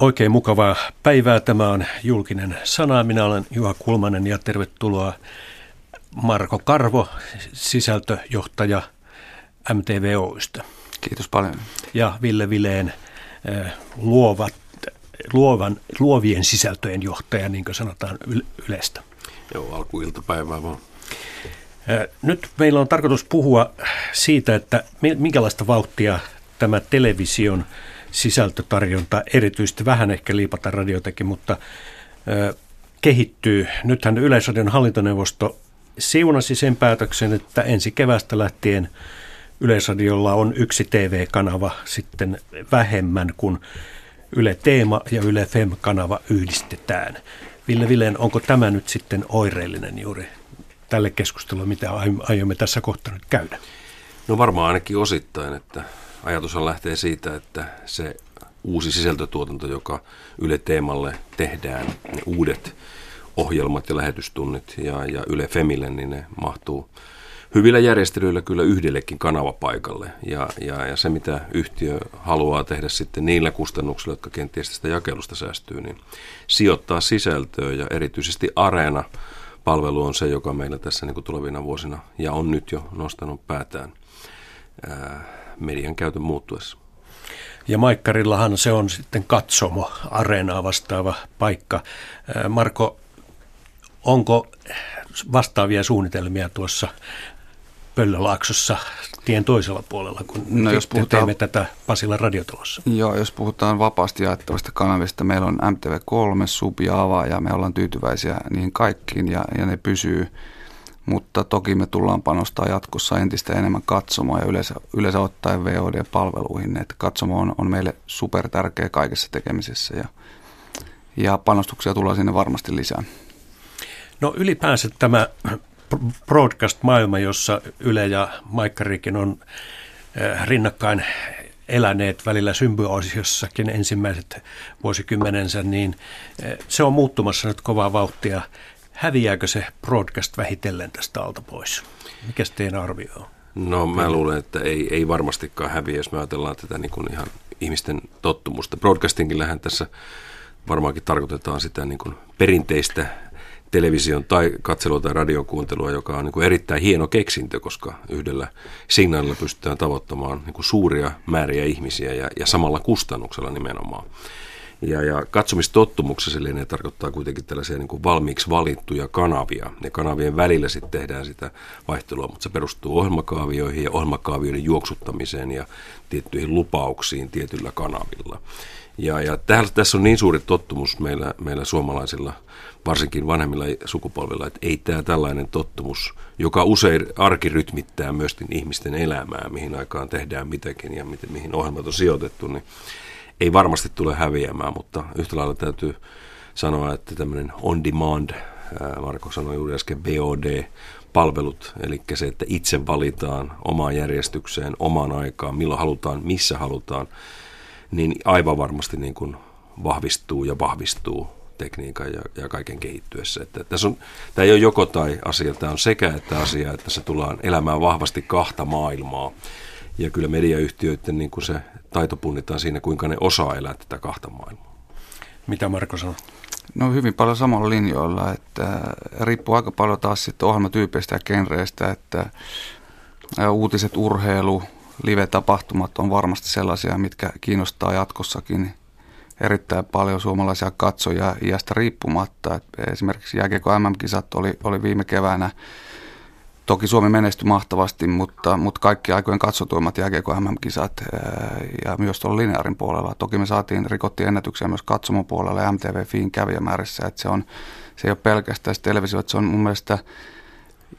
Oikein mukavaa päivää. Tämä on julkinen sana. Minä olen Juha Kulmanen ja tervetuloa Marko Karvo, sisältöjohtaja MTV Oystä. Kiitos paljon. Ja Ville Vileen eh, luovat, luovan, luovien sisältöjen johtaja, niin kuin sanotaan Ylestä. Joo, alkuiltapäivää vaan. Eh, nyt meillä on tarkoitus puhua siitä, että minkälaista vauhtia tämä television sisältötarjonta, erityisesti vähän ehkä liipata radiotakin, mutta ö, kehittyy. Nythän Yleisradion hallintoneuvosto siunasi sen päätöksen, että ensi kevästä lähtien Yleisradiolla on yksi TV-kanava sitten vähemmän, kuin Yle Teema ja Yle Fem-kanava yhdistetään. Ville Villeen, onko tämä nyt sitten oireellinen juuri tälle keskustelulle, mitä aiomme tässä kohtaa nyt käydä? No varmaan ainakin osittain, että ajatushan lähtee siitä, että se uusi sisältötuotanto, joka Yle Teemalle tehdään, ne uudet ohjelmat ja lähetystunnit ja, ja Yle Femille, niin ne mahtuu hyvillä järjestelyillä kyllä yhdellekin kanavapaikalle. Ja, ja, ja se, mitä yhtiö haluaa tehdä sitten niillä kustannuksilla, jotka kenties tästä jakelusta säästyy, niin sijoittaa sisältöä ja erityisesti Areena palvelu on se, joka meillä tässä niin kuin tulevina vuosina ja on nyt jo nostanut päätään ää, median käytön muuttuessa. Ja Maikkarillahan se on sitten katsomo, areenaa vastaava paikka. Marko, onko vastaavia suunnitelmia tuossa Pöllölaaksossa tien toisella puolella, kun no, jos puhutaan, teemme tätä Pasilan radiotalossa? Joo, jos puhutaan vapaasti jaettavasta kanavista, meillä on MTV3, Sub ja Ava ja me ollaan tyytyväisiä niihin kaikkiin ja, ja ne pysyy mutta toki me tullaan panostaa jatkossa entistä enemmän katsomoa ja yleensä, yleensä ottaen VOD-palveluihin. Että katsomo on, on meille super tärkeä kaikessa tekemisessä ja, ja panostuksia tullaan sinne varmasti lisää. No ylipäänsä tämä broadcast-maailma, jossa Yle ja Maikkarikin on eh, rinnakkain eläneet välillä symbioosissakin ensimmäiset vuosikymmenensä, niin eh, se on muuttumassa nyt kovaa vauhtia häviääkö se broadcast vähitellen tästä alta pois? Mikä teidän arvio on? No mä luulen, että ei, ei varmastikaan häviä, jos me ajatellaan tätä niin kuin ihan ihmisten tottumusta. Broadcastingillähän tässä varmaankin tarkoitetaan sitä niin kuin perinteistä television tai katselua tai radiokuuntelua, joka on niin kuin erittäin hieno keksintö, koska yhdellä signaalilla pystytään tavoittamaan niin kuin suuria määriä ihmisiä ja, ja samalla kustannuksella nimenomaan. Ja, ja katsomistottumuksessa ne tarkoittaa kuitenkin tällaisia niin kuin valmiiksi valittuja kanavia. Ne kanavien välillä sitten tehdään sitä vaihtelua, mutta se perustuu ohjelmakaavioihin ja ohjelmakaavioiden juoksuttamiseen ja tiettyihin lupauksiin tietyllä kanavilla. Ja, ja täällä, tässä on niin suuri tottumus meillä, meillä suomalaisilla, varsinkin vanhemmilla sukupolvilla, että ei tämä tällainen tottumus, joka usein arkirytmittää myös ihmisten elämää, mihin aikaan tehdään mitäkin ja miten, mihin ohjelmat on sijoitettu, niin ei varmasti tule häviämään, mutta yhtä lailla täytyy sanoa, että tämmöinen on demand, Marko sanoi juuri äsken VOD, palvelut, eli se, että itse valitaan omaan järjestykseen, omaan aikaan, milloin halutaan, missä halutaan, niin aivan varmasti niin kuin vahvistuu ja vahvistuu tekniikan ja, ja kaiken kehittyessä. Että tässä on, tämä ei ole joko tai asia, tämä on sekä että asia, että se tullaan elämään vahvasti kahta maailmaa. Ja kyllä mediayhtiöiden niin kuin se taito punnitaan siinä, kuinka ne osaa elää tätä kahta maailmaa. Mitä Marko sanoo? No hyvin paljon samalla linjoilla, että riippuu aika paljon taas sitten ohjelmatyypeistä ja genreistä, että uutiset, urheilu, live-tapahtumat on varmasti sellaisia, mitkä kiinnostaa jatkossakin erittäin paljon suomalaisia katsojia iästä riippumatta. Esimerkiksi jääkiekko MM-kisat oli, oli viime keväänä Toki Suomi menestyi mahtavasti, mutta, mutta kaikki aikojen katsotuimmat jääkiekko MM-kisat ja myös tuolla lineaarin puolella. Toki me saatiin, rikottiin ennätyksiä myös katsomon puolella ja MTV Fiin kävijämäärissä, että se, on, se ei ole pelkästään televisio, että se on mun mielestä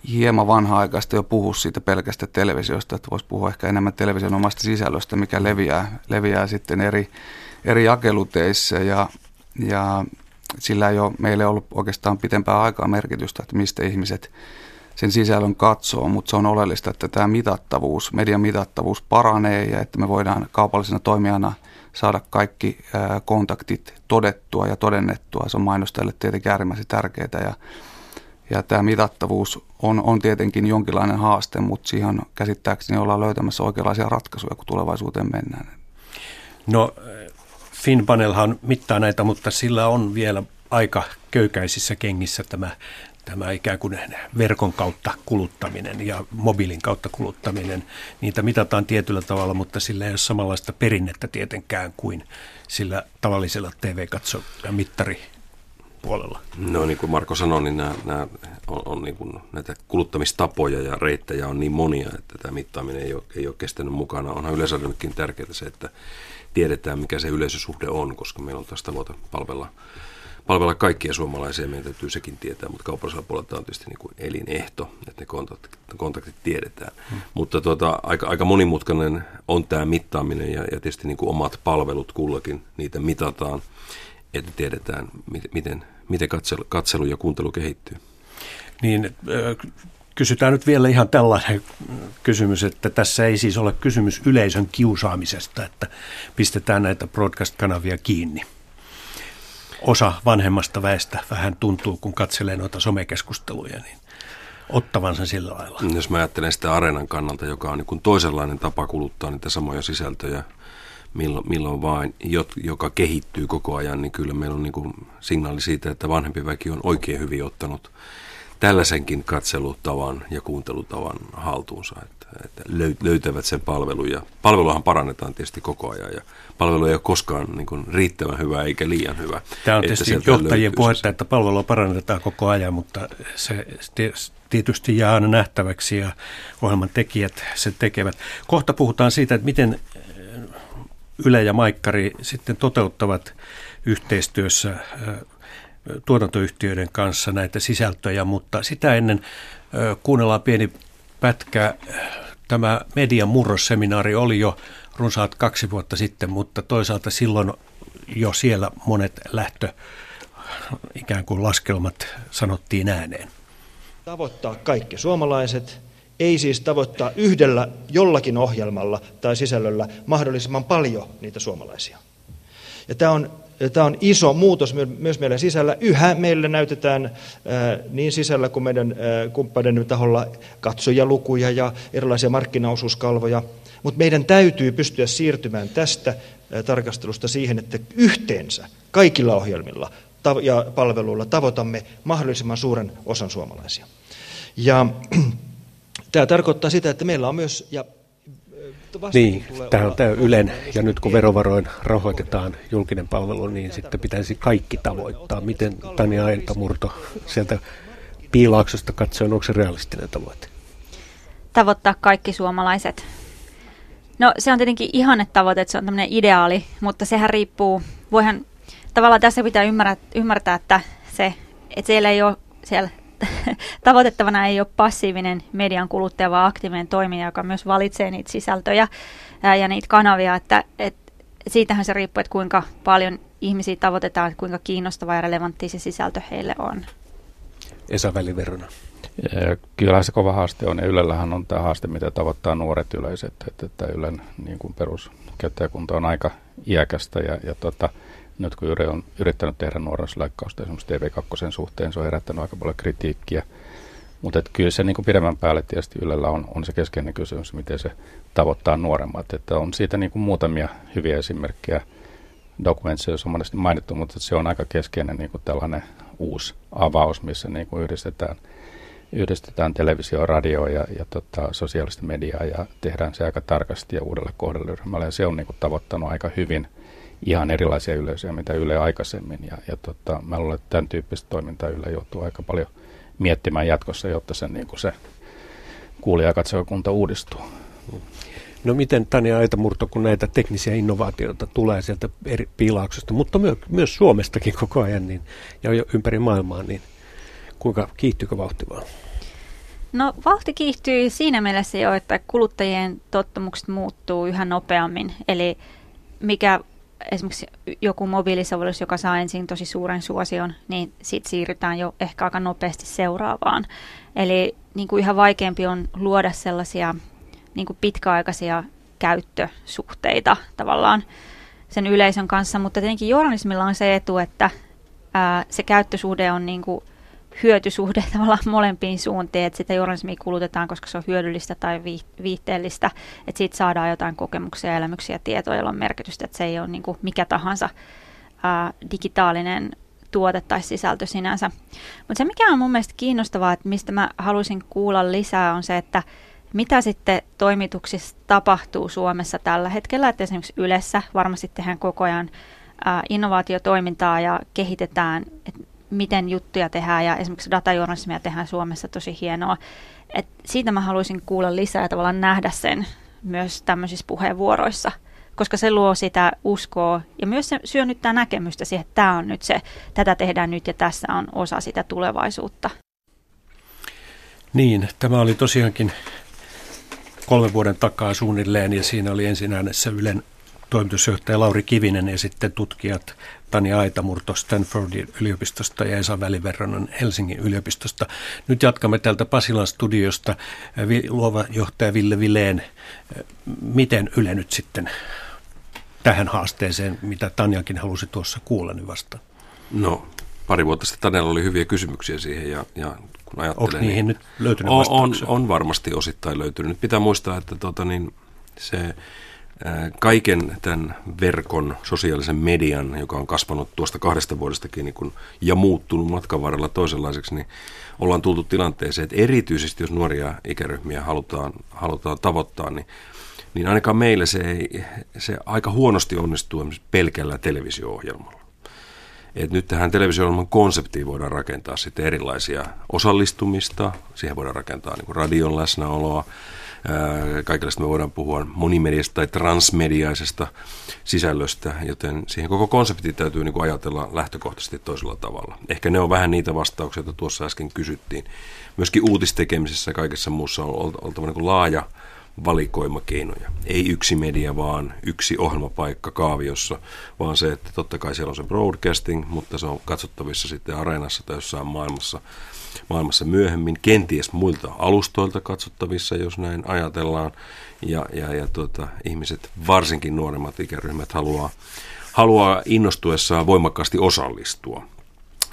hieman vanha-aikaista jo puhua siitä pelkästä televisiosta, että voisi puhua ehkä enemmän television omasta sisällöstä, mikä leviää, leviää sitten eri, eri jakeluteissa ja, ja sillä ei ole meille ollut oikeastaan pitempää aikaa merkitystä, että mistä ihmiset sen sisällön katsoo, mutta se on oleellista, että tämä mitattavuus, median mitattavuus paranee ja että me voidaan kaupallisena toimijana saada kaikki kontaktit todettua ja todennettua. Se on mainostajille tietenkin äärimmäisen tärkeää ja, ja tämä mitattavuus on, on tietenkin jonkinlainen haaste, mutta siihen käsittääkseni ollaan löytämässä oikeanlaisia ratkaisuja, kun tulevaisuuteen mennään. No Finpanelhan mittaa näitä, mutta sillä on vielä aika köykäisissä kengissä tämä, tämä ikään kuin verkon kautta kuluttaminen ja mobiilin kautta kuluttaminen. Niitä mitataan tietyllä tavalla, mutta sillä ei ole samanlaista perinnettä tietenkään kuin sillä tavallisella TV-katso- ja mittari puolella? No niin kuin Marko sanoi, niin nämä, nämä on, on niin kuin näitä kuluttamistapoja ja reittejä on niin monia, että tämä mittaaminen ei ole, ei ole kestänyt mukana. Onhan yleisölleenkin tärkeää se, että tiedetään mikä se yleisösuhde on, koska meillä on taas tavoite palvella, palvella kaikkia suomalaisia, meidän täytyy sekin tietää, mutta kaupallisella puolella on tietysti niin kuin elinehto, että ne kontaktit, kontaktit tiedetään. Hmm. Mutta tuota, aika, aika monimutkainen on tämä mittaaminen ja, ja tietysti niin kuin omat palvelut kullakin, niitä mitataan että tiedetään, miten, miten katselu, katselu ja kuuntelu kehittyy. Niin, kysytään nyt vielä ihan tällainen kysymys, että tässä ei siis ole kysymys yleisön kiusaamisesta, että pistetään näitä broadcast-kanavia kiinni. Osa vanhemmasta väestä vähän tuntuu, kun katselee noita somekeskusteluja, niin ottavansa sillä lailla. Jos mä ajattelen sitä areenan kannalta, joka on niin toisenlainen tapa kuluttaa niitä samoja sisältöjä – milloin, milloin vain, joka kehittyy koko ajan, niin kyllä meillä on niin signaali siitä, että vanhempi väki on oikein hyvin ottanut tällaisenkin katselutavan ja kuuntelutavan haltuunsa, että, että löytävät sen palvelun. Ja palveluahan parannetaan tietysti koko ajan ja palvelu ei ole koskaan niin kuin riittävän hyvä eikä liian hyvä. Tämä on tietysti johtajien puhetta, että palvelua parannetaan koko ajan, mutta se tietysti jää aina nähtäväksi ja ohjelman tekijät sen tekevät. Kohta puhutaan siitä, että miten Yle ja Maikkari sitten toteuttavat yhteistyössä tuotantoyhtiöiden kanssa näitä sisältöjä, mutta sitä ennen kuunnellaan pieni pätkä. Tämä median murrosseminaari oli jo runsaat kaksi vuotta sitten, mutta toisaalta silloin jo siellä monet lähtö ikään kuin laskelmat sanottiin ääneen. Tavoittaa kaikki suomalaiset ei siis tavoittaa yhdellä jollakin ohjelmalla tai sisällöllä mahdollisimman paljon niitä suomalaisia. Ja tämä on, tämä on iso muutos myös meidän sisällä. Yhä meille näytetään ää, niin sisällä kuin meidän ää, kumppaneiden taholla katsojalukuja ja erilaisia markkinaosuuskalvoja. Mutta meidän täytyy pystyä siirtymään tästä ää, tarkastelusta siihen, että yhteensä kaikilla ohjelmilla ja palveluilla tavoitamme mahdollisimman suuren osan suomalaisia. Ja Tämä tarkoittaa sitä, että meillä on myös... Ja niin, tämä on tämä Ylen, ja nyt kun verovaroin rahoitetaan julkinen palvelu, niin sitten pitäisi kaikki tavoittaa. Miten Tania Aentamurto sieltä piilaaksosta katsoen, onko se realistinen tavoite? Tavoittaa kaikki suomalaiset. No se on tietenkin ihanne tavoite, että se on tämmöinen ideaali, mutta sehän riippuu, voihan tavallaan tässä pitää ymmärtää, ymmärtää että se, että siellä ei ole siellä tavoitettavana ei ole passiivinen median kuluttaja, vaan aktiivinen toimija, joka myös valitsee niitä sisältöjä ää, ja niitä kanavia, että et, siitähän se riippuu, että kuinka paljon ihmisiä tavoitetaan, että kuinka kiinnostava ja relevantti se sisältö heille on. Esa Väliverona. Kyllä se kova haaste on, ja Ylellähän on tämä haaste, mitä tavoittaa nuoret yleiset, että, että Ylen niin kuin peruskäyttäjäkunta on aika iäkästä, ja, ja tota, nyt kun Yle on yrittänyt tehdä nuoruusleikkausta esimerkiksi TV2 suhteen, se on herättänyt aika paljon kritiikkiä. Mutta kyllä se niin kuin pidemmän päälle tietysti Ylellä on, on se keskeinen kysymys, miten se tavoittaa nuoremmat. Että on siitä niin kuin muutamia hyviä esimerkkejä. Dokumentissa on monesti mainittu, mutta se on aika keskeinen niin kuin tällainen uusi avaus, missä niin kuin yhdistetään, yhdistetään televisio, radio ja, ja tota, sosiaalista mediaa ja tehdään se aika tarkasti ja uudelle kohderyhmälle. Ja se on niin kuin tavoittanut aika hyvin – ihan erilaisia yleisöjä, mitä Yle aikaisemmin. Ja, ja tota, mä luulen, että tämän tyyppistä toimintaa Yle joutuu aika paljon miettimään jatkossa, jotta se, niin kuin se kuulija katsojakunta uudistuu. No miten Tania Aitamurto, kun näitä teknisiä innovaatioita tulee sieltä eri piilauksesta, mutta myös, myös Suomestakin koko ajan niin, ja jo ympäri maailmaa, niin kuinka kiihtyykö vauhti vaan? No vauhti kiihtyy siinä mielessä jo, että kuluttajien tottumukset muuttuu yhä nopeammin. Eli mikä esimerkiksi joku mobiilisovellus, joka saa ensin tosi suuren suosion, niin sitten siirrytään jo ehkä aika nopeasti seuraavaan. Eli niin kuin yhä vaikeampi on luoda sellaisia niin kuin pitkäaikaisia käyttösuhteita tavallaan sen yleisön kanssa, mutta tietenkin journalismilla on se etu, että ää, se käyttösuhde on niin kuin hyötysuhde tavallaan molempiin suuntiin, että sitä journalismia kulutetaan, koska se on hyödyllistä tai viihteellistä, että siitä saadaan jotain kokemuksia, elämyksiä ja tietoja, joilla on merkitystä, että se ei ole niin kuin mikä tahansa ää, digitaalinen tuote tai sisältö sinänsä. Mutta se, mikä on mun mielestä kiinnostavaa, että mistä mä haluaisin kuulla lisää, on se, että mitä sitten toimituksissa tapahtuu Suomessa tällä hetkellä, että esimerkiksi Ylessä varmasti tehdään koko ajan innovaatiotoimintaa ja kehitetään, että miten juttuja tehdään ja esimerkiksi datajournalismia tehdään Suomessa tosi hienoa. Et siitä mä haluaisin kuulla lisää ja tavallaan nähdä sen myös tämmöisissä puheenvuoroissa, koska se luo sitä uskoa ja myös se syönnyttää näkemystä siihen, että tämä on nyt se, tätä tehdään nyt ja tässä on osa sitä tulevaisuutta. Niin, tämä oli tosiaankin kolmen vuoden takaa suunnilleen ja siinä oli ensin äänessä Ylen toimitusjohtaja Lauri Kivinen ja sitten tutkijat Tani Aitamurto Stanfordin yliopistosta ja Esa Väliverronen Helsingin yliopistosta. Nyt jatkamme täältä Pasilan studiosta. Luova johtaja Ville Vileen, miten Yle nyt sitten tähän haasteeseen, mitä Tanjakin halusi tuossa kuulla, niin vasta? No, pari vuotta sitten Tanjalla oli hyviä kysymyksiä siihen ja, ja kun ajattelen... Onko niihin niin, nyt löytynyt on, on, on, varmasti osittain löytynyt. Nyt pitää muistaa, että tuota, niin, se kaiken tämän verkon, sosiaalisen median, joka on kasvanut tuosta kahdesta vuodestakin niin kun, ja muuttunut matkan varrella toisenlaiseksi, niin ollaan tultu tilanteeseen, että erityisesti jos nuoria ikäryhmiä halutaan, halutaan tavoittaa, niin, niin ainakaan meillä se, ei, se aika huonosti onnistuu pelkällä televisio-ohjelmalla. Et nyt tähän televisio-ohjelman konseptiin voidaan rakentaa sitten erilaisia osallistumista, siihen voidaan rakentaa niin radion läsnäoloa, Kaikenlaista me voidaan puhua monimediasta tai transmediaisesta sisällöstä, joten siihen koko konsepti täytyy niin kuin ajatella lähtökohtaisesti toisella tavalla. Ehkä ne on vähän niitä vastauksia, joita tuossa äsken kysyttiin. Myöskin uutistekemisessä ja kaikessa muussa on oltava niin kuin laaja valikoima keinoja. Ei yksi media, vaan yksi ohjelmapaikka kaaviossa, vaan se, että totta kai siellä on se broadcasting, mutta se on katsottavissa sitten areenassa tai jossain maailmassa maailmassa myöhemmin, kenties muilta alustoilta katsottavissa, jos näin ajatellaan. Ja, ja, ja tuota, ihmiset, varsinkin nuoremmat ikäryhmät, haluaa, haluaa innostuessaan voimakkaasti osallistua.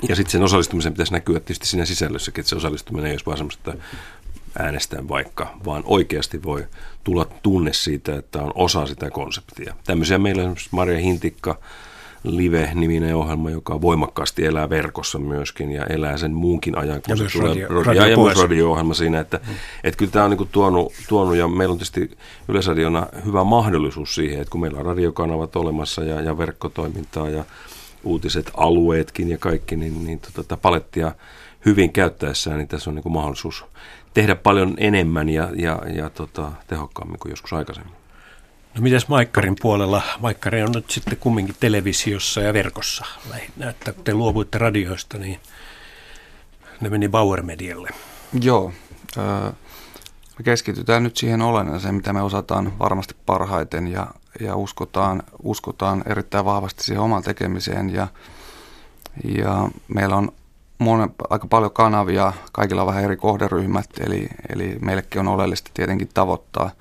Ja sitten sen osallistumisen pitäisi näkyä tietysti siinä sisällössäkin, että se osallistuminen ei olisi vaan semmoista äänestään vaikka, vaan oikeasti voi tulla tunne siitä, että on osa sitä konseptia. Tämmöisiä meillä on esimerkiksi Maria Hintikka, Live-niminen ohjelma, joka voimakkaasti elää verkossa myöskin ja elää sen muunkin ajan, kun ja se tulee radio, radio, radio ja myös radio-ohjelma siinä, että mm. et kyllä tämä on niinku tuonut, tuonut, ja meillä on tietysti Yleisradiona hyvä mahdollisuus siihen, että kun meillä on radiokanavat olemassa ja, ja verkkotoimintaa ja uutiset, alueetkin ja kaikki, niin, niin tota, palettia hyvin käyttäessään, niin tässä on niinku mahdollisuus tehdä paljon enemmän ja, ja, ja tota, tehokkaammin kuin joskus aikaisemmin. No mitäs Maikkarin puolella? Maikkari on nyt sitten kumminkin televisiossa ja verkossa lähinnä, että kun te luovuitte radioista, niin ne meni Bauer Medialle. Joo, me keskitytään nyt siihen olennaiseen, mitä me osataan varmasti parhaiten ja, ja uskotaan, uskotaan erittäin vahvasti siihen omaan tekemiseen ja, ja meillä on monen, aika paljon kanavia, kaikilla on vähän eri kohderyhmät, eli, eli meillekin on oleellista tietenkin tavoittaa –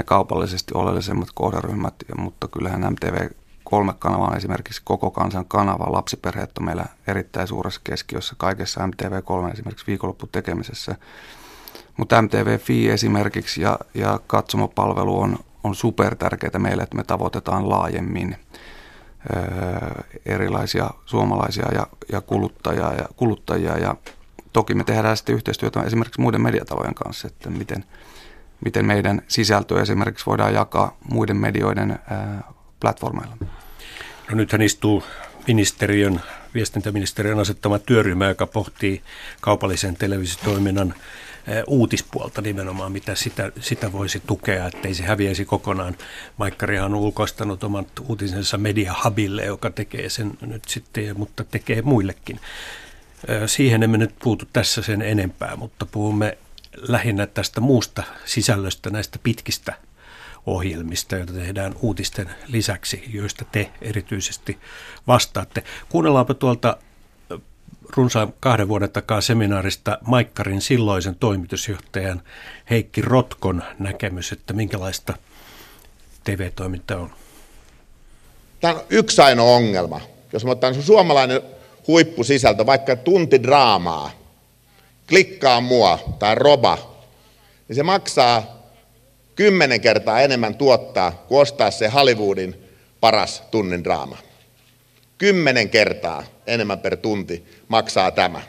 ne kaupallisesti oleellisemmat kohderyhmät, mutta kyllähän MTV kolme kanava on esimerkiksi koko kansan kanava. Lapsiperheet on meillä erittäin suuressa keskiössä kaikessa MTV3 esimerkiksi viikonlopputekemisessä. Mutta MTV Fi esimerkiksi ja, ja katsomopalvelu on, on super tärkeää meille, että me tavoitetaan laajemmin öö, erilaisia suomalaisia ja, ja, kuluttajia, ja kuluttajia. Ja toki me tehdään sitten yhteistyötä esimerkiksi muiden mediatalojen kanssa, että miten – miten meidän sisältöä esimerkiksi voidaan jakaa muiden medioiden platformeilla. No nythän istuu ministeriön, viestintäministeriön asettama työryhmä, joka pohtii kaupallisen televisiotoiminnan uutispuolta nimenomaan, mitä sitä, sitä voisi tukea, ettei se häviäisi kokonaan. Maikkarihan on ulkoistanut omat uutisensa Media Hubille, joka tekee sen nyt sitten, mutta tekee muillekin. Siihen emme nyt puutu tässä sen enempää, mutta puhumme lähinnä tästä muusta sisällöstä, näistä pitkistä ohjelmista, joita tehdään uutisten lisäksi, joista te erityisesti vastaatte. Kuunnellaanpa tuolta runsaan kahden vuoden takaa seminaarista Maikkarin silloisen toimitusjohtajan Heikki Rotkon näkemys, että minkälaista TV-toiminta on. Tämä on yksi ainoa ongelma. Jos mä otan suomalainen huippusisältö, vaikka tunti draamaa, klikkaa mua tai roba, niin se maksaa kymmenen kertaa enemmän tuottaa kuin ostaa se Hollywoodin paras tunnin draama. Kymmenen kertaa enemmän per tunti maksaa tämä.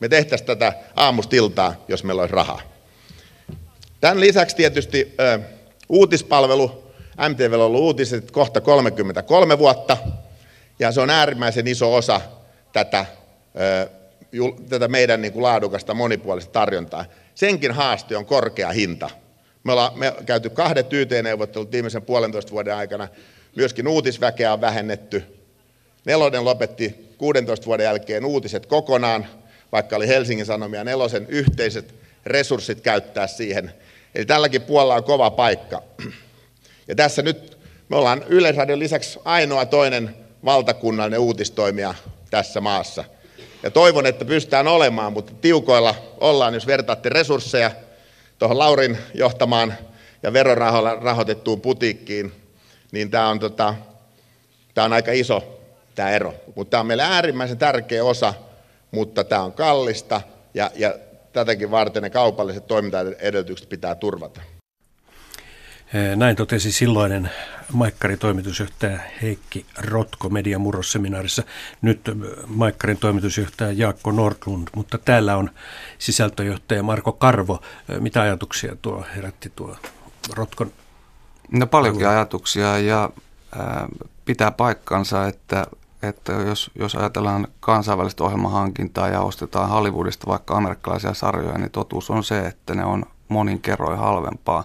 Me tehtäisiin tätä aamustiltaa, jos meillä olisi rahaa. Tämän lisäksi tietysti ö, uutispalvelu. MTV on ollut uutiset kohta 33 vuotta, ja se on äärimmäisen iso osa tätä, ö, tätä meidän niin kuin laadukasta monipuolista tarjontaa. Senkin haaste on korkea hinta. Me ollaan me käyty kahdet YT-neuvottelut viimeisen puolentoista vuoden aikana. Myöskin uutisväkeä on vähennetty. Nelonen lopetti 16 vuoden jälkeen uutiset kokonaan, vaikka oli Helsingin Sanomia nelosen yhteiset resurssit käyttää siihen. Eli tälläkin puolella on kova paikka. Ja tässä nyt me ollaan Yleisradion lisäksi ainoa toinen valtakunnallinen uutistoimija tässä maassa. Ja toivon, että pystytään olemaan, mutta tiukoilla ollaan, jos vertaatte resursseja tuohon Laurin johtamaan ja verorahoilla rahoitettuun putiikkiin, niin tämä on, tota, tämä on aika iso tämä ero. Mutta tämä on meille äärimmäisen tärkeä osa, mutta tämä on kallista ja, ja tätäkin varten ne kaupalliset toimintaedellytykset pitää turvata. Näin totesi silloinen Maikkarin toimitusjohtaja Heikki Rotko Median murrosseminaarissa. Nyt Maikkarin toimitusjohtaja Jaakko Nordlund, mutta täällä on sisältöjohtaja Marko Karvo. Mitä ajatuksia tuo herätti tuo Rotkon? No paljonkin ajatuksia ja pitää paikkansa, että, että jos, jos ajatellaan kansainvälistä ohjelmahankintaa ja ostetaan Hollywoodista vaikka amerikkalaisia sarjoja, niin totuus on se, että ne on monin kerroin halvempaa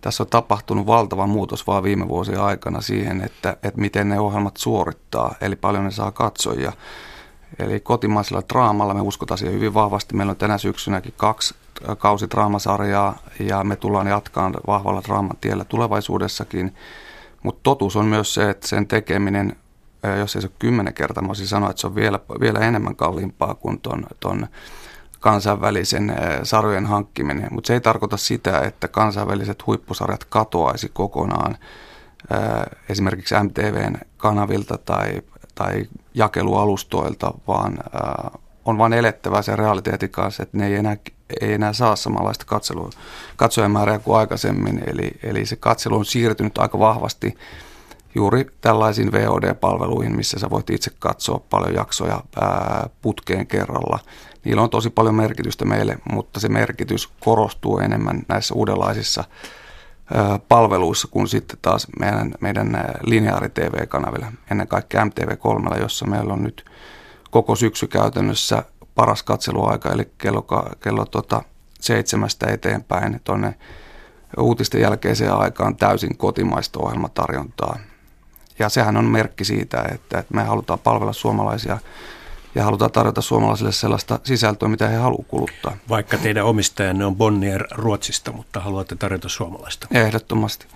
tässä on tapahtunut valtava muutos vaan viime vuosien aikana siihen, että, että miten ne ohjelmat suorittaa, eli paljon ne saa katsojia. Eli kotimaisella draamalla me uskotaan siihen hyvin vahvasti. Meillä on tänä syksynäkin kaksi kausidraamasarjaa ja me tullaan jatkaan vahvalla draaman tiellä tulevaisuudessakin. Mutta totuus on myös se, että sen tekeminen, jos ei se ole kymmenen kertaa, mä sanoa, että se on vielä, vielä enemmän kalliimpaa kuin ton, ton kansainvälisen sarjojen hankkiminen, mutta se ei tarkoita sitä, että kansainväliset huippusarjat katoaisi kokonaan esimerkiksi MTVn kanavilta tai, tai jakelualustoilta, vaan on vain elettävä sen realiteetin kanssa, että ne ei enää, ei enää saa samanlaista katselua, katsojamäärää kuin aikaisemmin. Eli, eli se katselu on siirtynyt aika vahvasti juuri tällaisiin VOD-palveluihin, missä sä voit itse katsoa paljon jaksoja putkeen kerralla – niillä on tosi paljon merkitystä meille, mutta se merkitys korostuu enemmän näissä uudenlaisissa palveluissa kuin sitten taas meidän, meidän lineaari-TV-kanavilla, ennen kaikkea MTV3, jossa meillä on nyt koko syksy käytännössä paras katseluaika, eli kello, kello tota, seitsemästä eteenpäin. Tuonne uutisten jälkeiseen aikaan täysin kotimaista ohjelmatarjontaa. Ja sehän on merkki siitä, että, että me halutaan palvella suomalaisia ja halutaan tarjota suomalaisille sellaista sisältöä, mitä he haluavat kuluttaa. Vaikka teidän omistajanne on Bonnier Ruotsista, mutta haluatte tarjota suomalaista. Ehdottomasti.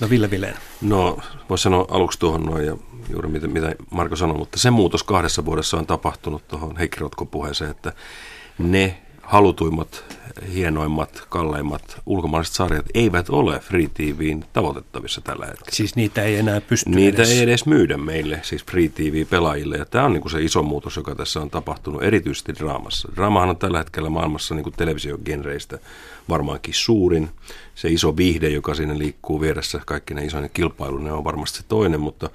No Ville Vileen. No voisi sanoa aluksi tuohon noin ja juuri mitä, mitä Marko sanoi, mutta se muutos kahdessa vuodessa on tapahtunut tuohon Heikki Rotko-puheeseen, että ne halutuimmat, hienoimmat, kalleimmat ulkomaalaiset sarjat eivät ole Free TVin tavoitettavissa tällä hetkellä. Siis niitä ei enää pysty Niitä edes... ei edes myydä meille, siis Free TV-pelaajille. Ja tämä on niin se iso muutos, joka tässä on tapahtunut, erityisesti draamassa. Draamahan on tällä hetkellä maailmassa niin televisiogenreistä varmaankin suurin. Se iso viihde, joka siinä liikkuu vieressä, kaikki ne isoinen kilpailu, ne on varmasti se toinen, mutta,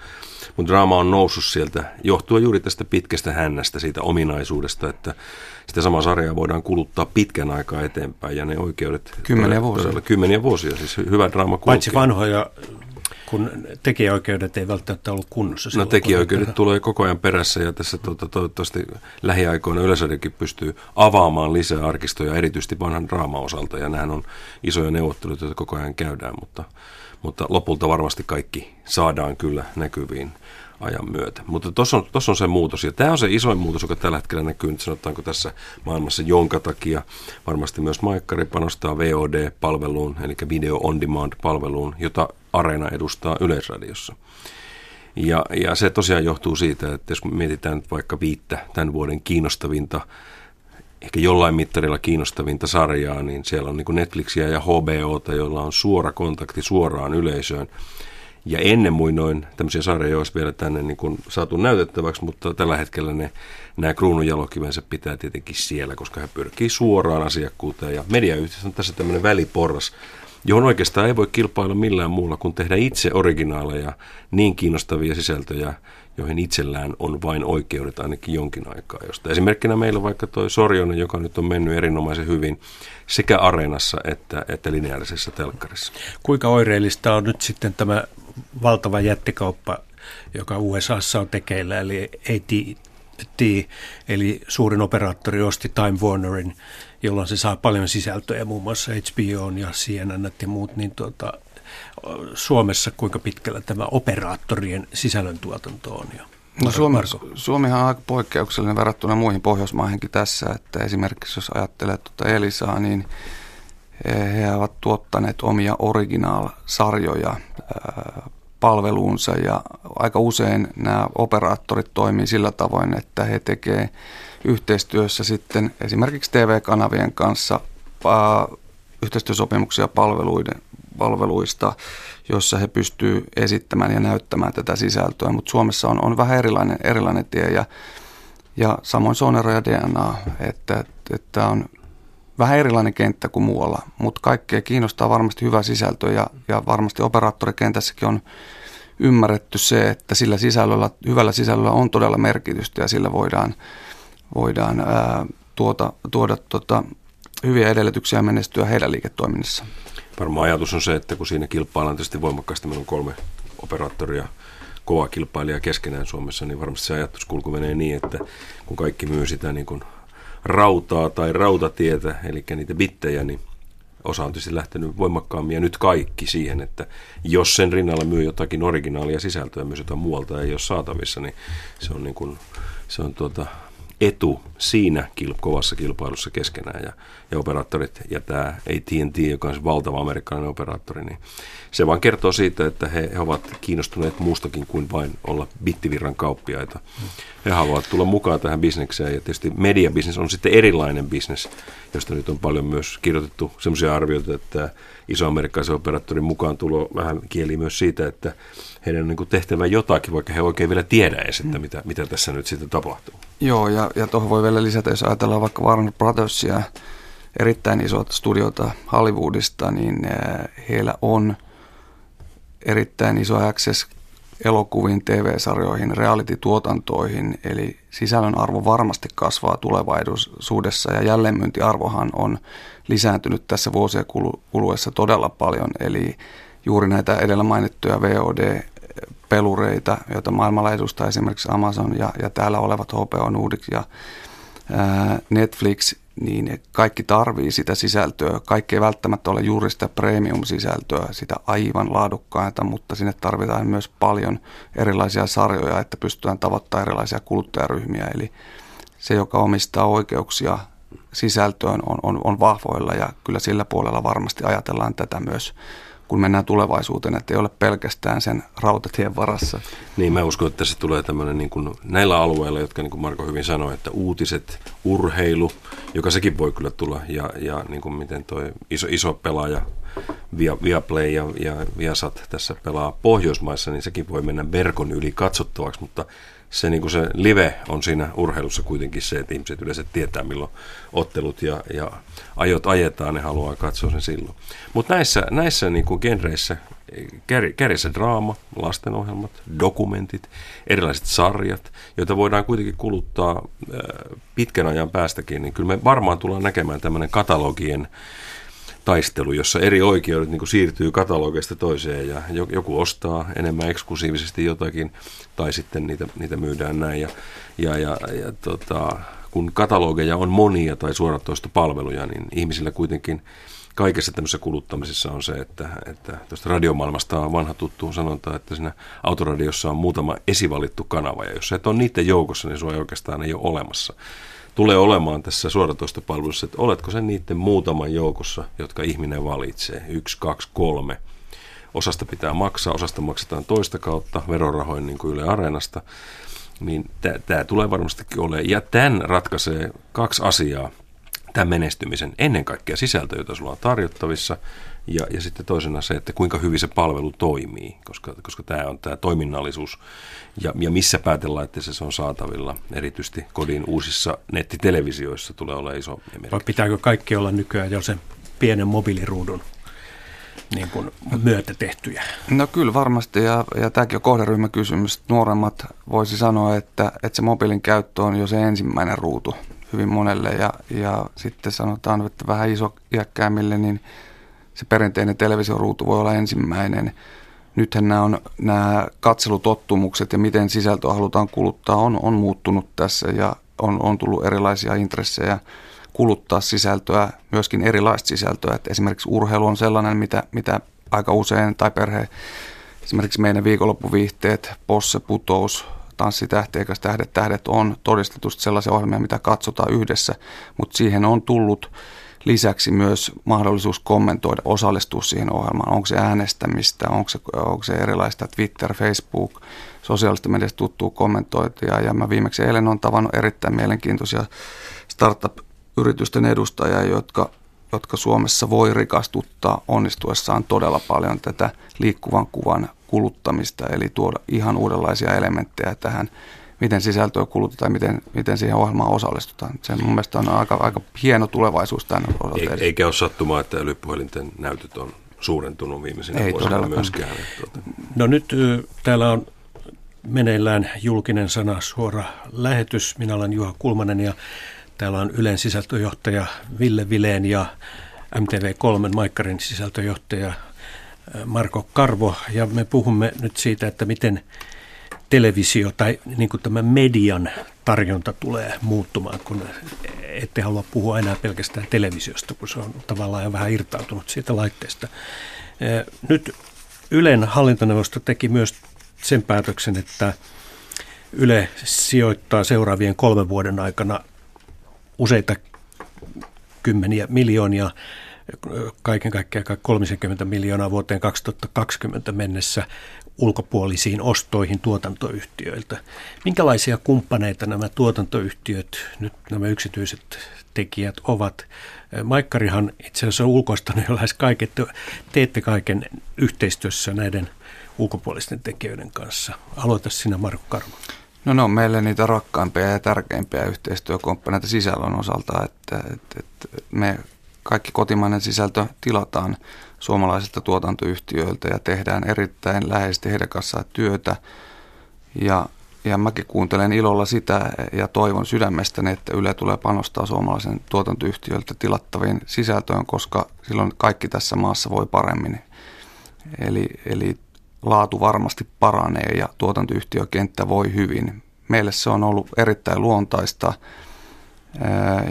mutta draama on noussut sieltä johtuen juuri tästä pitkästä hännästä, siitä ominaisuudesta, että sitä samaa sarjaa voidaan kuluttaa pitkän aikaa eteenpäin ja ne oikeudet... Kymmeniä vuosia. Todella, kymmeniä vuosia, siis hyvä draama kulkee. Paitsi vanhoja kun tekijäoikeudet ei välttämättä ollut kunnossa. No tekijäoikeudet kun... tulee koko ajan perässä ja tässä tuota, toivottavasti lähiaikoina Yleisradiokin pystyy avaamaan lisää arkistoja erityisesti vanhan draama-osalta ja nämä on isoja neuvotteluita, joita koko ajan käydään, mutta, mutta lopulta varmasti kaikki saadaan kyllä näkyviin ajan myötä. Mutta tuossa on, on se muutos, ja tämä on se isoin muutos, joka tällä hetkellä näkyy, sanotaanko tässä maailmassa, jonka takia varmasti myös Maikkari panostaa VOD-palveluun, eli Video On Demand-palveluun, jota Areena edustaa Yleisradiossa. Ja, ja se tosiaan johtuu siitä, että jos mietitään nyt vaikka viittä tämän vuoden kiinnostavinta, ehkä jollain mittarilla kiinnostavinta sarjaa, niin siellä on niin Netflixiä ja HBOta, joilla on suora kontakti suoraan yleisöön. Ja ennen muinoin tämmöisiä sarjoja olisi vielä tänne niin kuin saatu näytettäväksi, mutta tällä hetkellä ne, nämä kruununjalokivensä pitää tietenkin siellä, koska he pyrkii suoraan asiakkuuteen. Ja mediayhteisö on tässä tämmöinen väliporras, johon oikeastaan ei voi kilpailla millään muulla kuin tehdä itse originaaleja, niin kiinnostavia sisältöjä, joihin itsellään on vain oikeudet ainakin jonkin aikaa. Josta esimerkkinä meillä on vaikka toi Sorjonen, joka nyt on mennyt erinomaisen hyvin sekä areenassa että, että lineaarisessa telkkarissa. Kuinka oireellista on nyt sitten tämä valtava jättikauppa, joka USAssa on tekeillä, eli AT&T, eli suurin operaattori osti Time Warnerin, jolloin se saa paljon sisältöjä, muun muassa HBO ja CNN ja muut, niin tuota, Suomessa kuinka pitkällä tämä operaattorien sisällöntuotanto on jo? No Suomi, Suomihan on aika poikkeuksellinen verrattuna muihin Pohjoismaihinkin tässä, että esimerkiksi jos ajattelee tuota Elisaa, niin he ovat tuottaneet omia original-sarjoja palveluunsa ja aika usein nämä operaattorit toimii sillä tavoin, että he tekevät yhteistyössä sitten esimerkiksi TV-kanavien kanssa yhteistyösopimuksia palveluiden, palveluista, jossa he pystyvät esittämään ja näyttämään tätä sisältöä, mutta Suomessa on, on vähän erilainen, erilainen tie ja, ja samoin Sonera ja DNA, että, että on vähän erilainen kenttä kuin muualla, mutta kaikkea kiinnostaa varmasti hyvä sisältö ja, ja varmasti operaattorikentässäkin on ymmärretty se, että sillä sisällöllä, hyvällä sisällöllä on todella merkitystä ja sillä voidaan, voidaan ää, tuota, tuoda tuota, hyviä edellytyksiä menestyä heidän liiketoiminnassa. Varmaan ajatus on se, että kun siinä kilpaillaan tietysti voimakkaasti, meillä on kolme operaattoria, kova kilpailija keskenään Suomessa, niin varmasti se ajatuskulku menee niin, että kun kaikki myy sitä niin kuin rautaa tai rautatietä, eli niitä bittejä, niin osa on tietysti lähtenyt voimakkaammin ja nyt kaikki siihen, että jos sen rinnalla myy jotakin originaalia sisältöä, myös jotain muualta ei ole saatavissa, niin se on, niin kuin, se on tuota, etu siinä kovassa kilpailussa keskenään. Ja, ja operaattorit ja tämä AT&T, joka on se valtava amerikkalainen operaattori, niin se vaan kertoo siitä, että he, he ovat kiinnostuneet muustakin kuin vain olla bittivirran kauppiaita. He haluavat tulla mukaan tähän bisnekseen ja tietysti mediabisnes on sitten erilainen bisnes, josta nyt on paljon myös kirjoitettu sellaisia arvioita, että iso amerikkalaisen operaattorin mukaan tulo vähän kieli myös siitä, että heidän niin tehtävä jotakin, vaikka he oikein vielä tiedä edes, että mitä, mitä tässä nyt sitten tapahtuu. Joo, ja, ja tuohon voi vielä lisätä, jos ajatellaan vaikka Warner Brothersia, erittäin isot studiota Hollywoodista, niin eh, heillä on erittäin iso access elokuviin, TV-sarjoihin, reality-tuotantoihin, eli sisällön arvo varmasti kasvaa tulevaisuudessa ja jälleenmyyntiarvohan on lisääntynyt tässä vuosien kuluessa todella paljon, eli juuri näitä edellä mainittuja VOD-pelureita, joita maailmalla edustaa esimerkiksi Amazon ja, ja täällä olevat HBO Nordic ja ää, Netflix, niin kaikki tarvii sitä sisältöä. Kaikki ei välttämättä ole juuri sitä premium-sisältöä, sitä aivan laadukkainta, mutta sinne tarvitaan myös paljon erilaisia sarjoja, että pystytään tavoittamaan erilaisia kuluttajaryhmiä. Eli se, joka omistaa oikeuksia sisältöön, on, on, on vahvoilla ja kyllä sillä puolella varmasti ajatellaan tätä myös kun mennään tulevaisuuteen, että ei ole pelkästään sen rautatien varassa. Niin, mä uskon, että tässä tulee tämmöinen niin kuin näillä alueilla, jotka niin kuin Marko hyvin sanoi, että uutiset, urheilu, joka sekin voi kyllä tulla, ja, ja niin kuin miten toi iso, iso pelaaja Via, Viaplay ja, ja Viasat tässä pelaa Pohjoismaissa, niin sekin voi mennä verkon yli katsottavaksi, mutta se, niin kuin se live on siinä urheilussa kuitenkin se, että ihmiset yleensä tietää, milloin ottelut ja, ja ajot ajetaan, ne haluaa katsoa sen silloin. Mutta näissä, näissä niin kuin genreissä, kärjessä draama, lastenohjelmat, dokumentit, erilaiset sarjat, joita voidaan kuitenkin kuluttaa pitkän ajan päästäkin, niin kyllä me varmaan tullaan näkemään tämmöinen katalogien taistelu, jossa eri oikeudet niin kuin siirtyy katalogeista toiseen ja joku ostaa enemmän eksklusiivisesti jotakin tai sitten niitä, niitä myydään näin. Ja, ja, ja, ja tota, kun katalogeja on monia tai suoratoistopalveluja, niin ihmisillä kuitenkin kaikessa tämmöisessä kuluttamisessa on se, että, että tuosta radiomaailmasta on vanha tuttu sanonta, että siinä autoradiossa on muutama esivalittu kanava, ja jos et ole niiden joukossa, niin sua ei oikeastaan ei ole olemassa tulee olemaan tässä suoratoistopalvelussa, että oletko sen niiden muutaman joukossa, jotka ihminen valitsee, yksi, kaksi, kolme. Osasta pitää maksaa, osasta maksetaan toista kautta, verorahoin niin kuin Yle Areenasta. Niin tämä tulee varmastikin olemaan. Ja tämän ratkaisee kaksi asiaa tämän menestymisen. Ennen kaikkea sisältö, jota sulla on tarjottavissa, Ja, ja sitten toisena se, että kuinka hyvin se palvelu toimii, koska, koska tämä on tämä toiminnallisuus ja, ja missä että se on saatavilla. Erityisesti kodin uusissa nettitelevisioissa tulee olla iso merkitys. Vai pitääkö kaikki olla nykyään jo sen pienen mobiiliruudun niin kuin myötä tehtyjä? No kyllä varmasti, ja, ja tämäkin on kohderyhmäkysymys. Nuoremmat voisi sanoa, että, että se mobiilin käyttö on jo se ensimmäinen ruutu hyvin monelle, ja, ja sitten sanotaan, että vähän iso iäkkäämmille, niin se perinteinen televisioruutu voi olla ensimmäinen. Nythän nämä, on, nämä katselutottumukset ja miten sisältöä halutaan kuluttaa on, on muuttunut tässä ja on, on tullut erilaisia intressejä kuluttaa sisältöä, myöskin erilaista sisältöä. Että esimerkiksi urheilu on sellainen, mitä, mitä aika usein tai perhe, esimerkiksi meidän viikonloppuviihteet, Posse, Putous, Tanssitähti eikä Tähdet, Tähdet on todistetusti sellaisia ohjelmia, mitä katsotaan yhdessä, mutta siihen on tullut lisäksi myös mahdollisuus kommentoida, osallistua siihen ohjelmaan. Onko se äänestämistä, onko se, onko se erilaista Twitter, Facebook, sosiaalista mediasta tuttuu kommentointia. Ja mä viimeksi eilen on tavannut erittäin mielenkiintoisia startup-yritysten edustajia, jotka, jotka Suomessa voi rikastuttaa onnistuessaan todella paljon tätä liikkuvan kuvan kuluttamista, eli tuoda ihan uudenlaisia elementtejä tähän miten sisältöä kulutetaan, miten, miten siihen ohjelmaan osallistutaan. Se mun mielestä on aika, aika hieno tulevaisuus tämän osalta. Eikä ole sattumaa, että älypuhelinten näytöt on suurentunut viimeisenä Ei vuosina myöskään. Tuota. No nyt täällä on meneillään julkinen sana suora lähetys. Minä olen Juha Kulmanen ja täällä on Ylen sisältöjohtaja Ville Vileen ja MTV3 Maikkarin sisältöjohtaja Marko Karvo. Ja me puhumme nyt siitä, että miten televisio tai niin kuin tämä median tarjonta tulee muuttumaan, kun ette halua puhua enää pelkästään televisiosta, kun se on tavallaan jo vähän irtautunut siitä laitteesta. Nyt Ylen hallintoneuvosto teki myös sen päätöksen, että Yle sijoittaa seuraavien kolmen vuoden aikana useita kymmeniä miljoonia, kaiken kaikkiaan 30 miljoonaa vuoteen 2020 mennessä ulkopuolisiin ostoihin tuotantoyhtiöiltä. Minkälaisia kumppaneita nämä tuotantoyhtiöt, nyt nämä yksityiset tekijät ovat? Maikkarihan itse asiassa on ulkoistanut jo lähes kaiken, teette kaiken yhteistyössä näiden ulkopuolisten tekijöiden kanssa. Aloita sinä Marko Karvo. No ne on meille niitä rakkaimpia ja tärkeimpiä yhteistyökumppaneita sisällön osalta, että, että, että me kaikki kotimainen sisältö tilataan suomalaisilta tuotantoyhtiöiltä ja tehdään erittäin läheisesti heidän kanssaan työtä. Ja, ja mäkin kuuntelen ilolla sitä ja toivon sydämestäni, että Yle tulee panostaa suomalaisen tuotantoyhtiöiltä tilattaviin sisältöön, koska silloin kaikki tässä maassa voi paremmin. Eli, eli laatu varmasti paranee ja tuotantoyhtiökenttä voi hyvin. Meille se on ollut erittäin luontaista.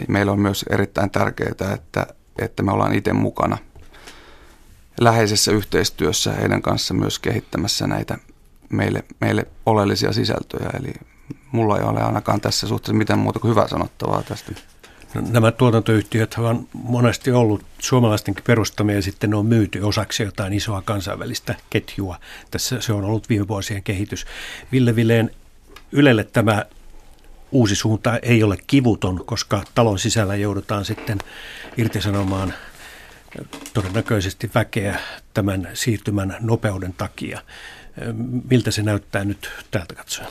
Meillä on myös erittäin tärkeää, että, että me ollaan itse mukana – läheisessä yhteistyössä heidän kanssa myös kehittämässä näitä meille, meille oleellisia sisältöjä. Eli mulla ei ole ainakaan tässä suhteessa mitään muuta kuin hyvää sanottavaa tästä. No, nämä tuotantoyhtiöt ovat monesti ollut suomalaistenkin perustamia ja sitten ne on myyty osaksi jotain isoa kansainvälistä ketjua. Tässä se on ollut viime vuosien kehitys. Ville Vileen Ylelle tämä uusi suunta ei ole kivuton, koska talon sisällä joudutaan sitten irtisanomaan todennäköisesti väkeä tämän siirtymän nopeuden takia. Miltä se näyttää nyt täältä katsoen?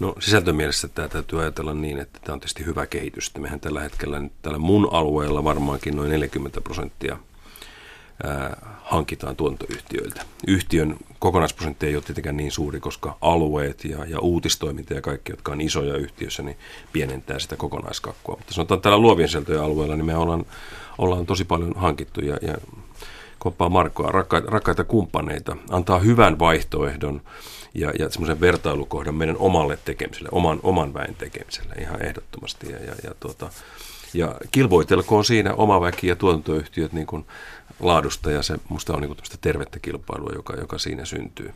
No sisältömielessä tämä täytyy ajatella niin, että tämä on tietysti hyvä kehitys. Mehän tällä hetkellä nyt tällä mun alueella varmaankin noin 40 prosenttia hankitaan tuontoyhtiöiltä. Yhtiön kokonaisprosentti ei ole tietenkään niin suuri, koska alueet ja, ja uutistoiminta ja kaikki, jotka on isoja yhtiössä, niin pienentää sitä kokonaiskakkua. Mutta sanotaan tällä luovien alueella, niin me ollaan ollaan tosi paljon hankittu ja, ja komppaa Markkoa, rakkaita, rakkaita kumppaneita, antaa hyvän vaihtoehdon ja, ja semmoisen vertailukohdan meidän omalle tekemiselle, oman, oman väen tekemiselle ihan ehdottomasti. Ja, ja, ja, tuota, ja kilvoitelkoon siinä oma väki ja tuotantoyhtiöt niin kuin laadusta ja se musta on niin kuin tervettä kilpailua, joka, joka siinä syntyy.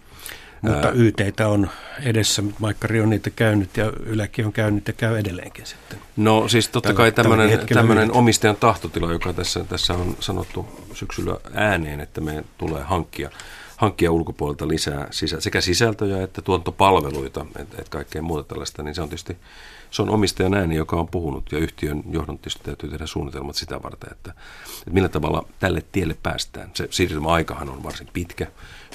Mutta YTitä on edessä, Maikkari on niitä käynyt ja Yläkin on käynyt ja käy edelleenkin sitten. No siis totta tällä, kai tämmöinen, tämmöinen omistajan tahtotila, joka tässä, tässä on sanottu syksyllä ääneen, että me tulee hankkia hankkia ulkopuolelta lisää sisä, sekä sisältöjä että tuontopalveluita, että et kaikkea muuta tällaista, niin se on tietysti se on omistajan ääni, joka on puhunut ja yhtiön johdon tietysti täytyy tehdä suunnitelmat sitä varten, että, että millä tavalla tälle tielle päästään. Se siirtymäaikahan on varsin pitkä.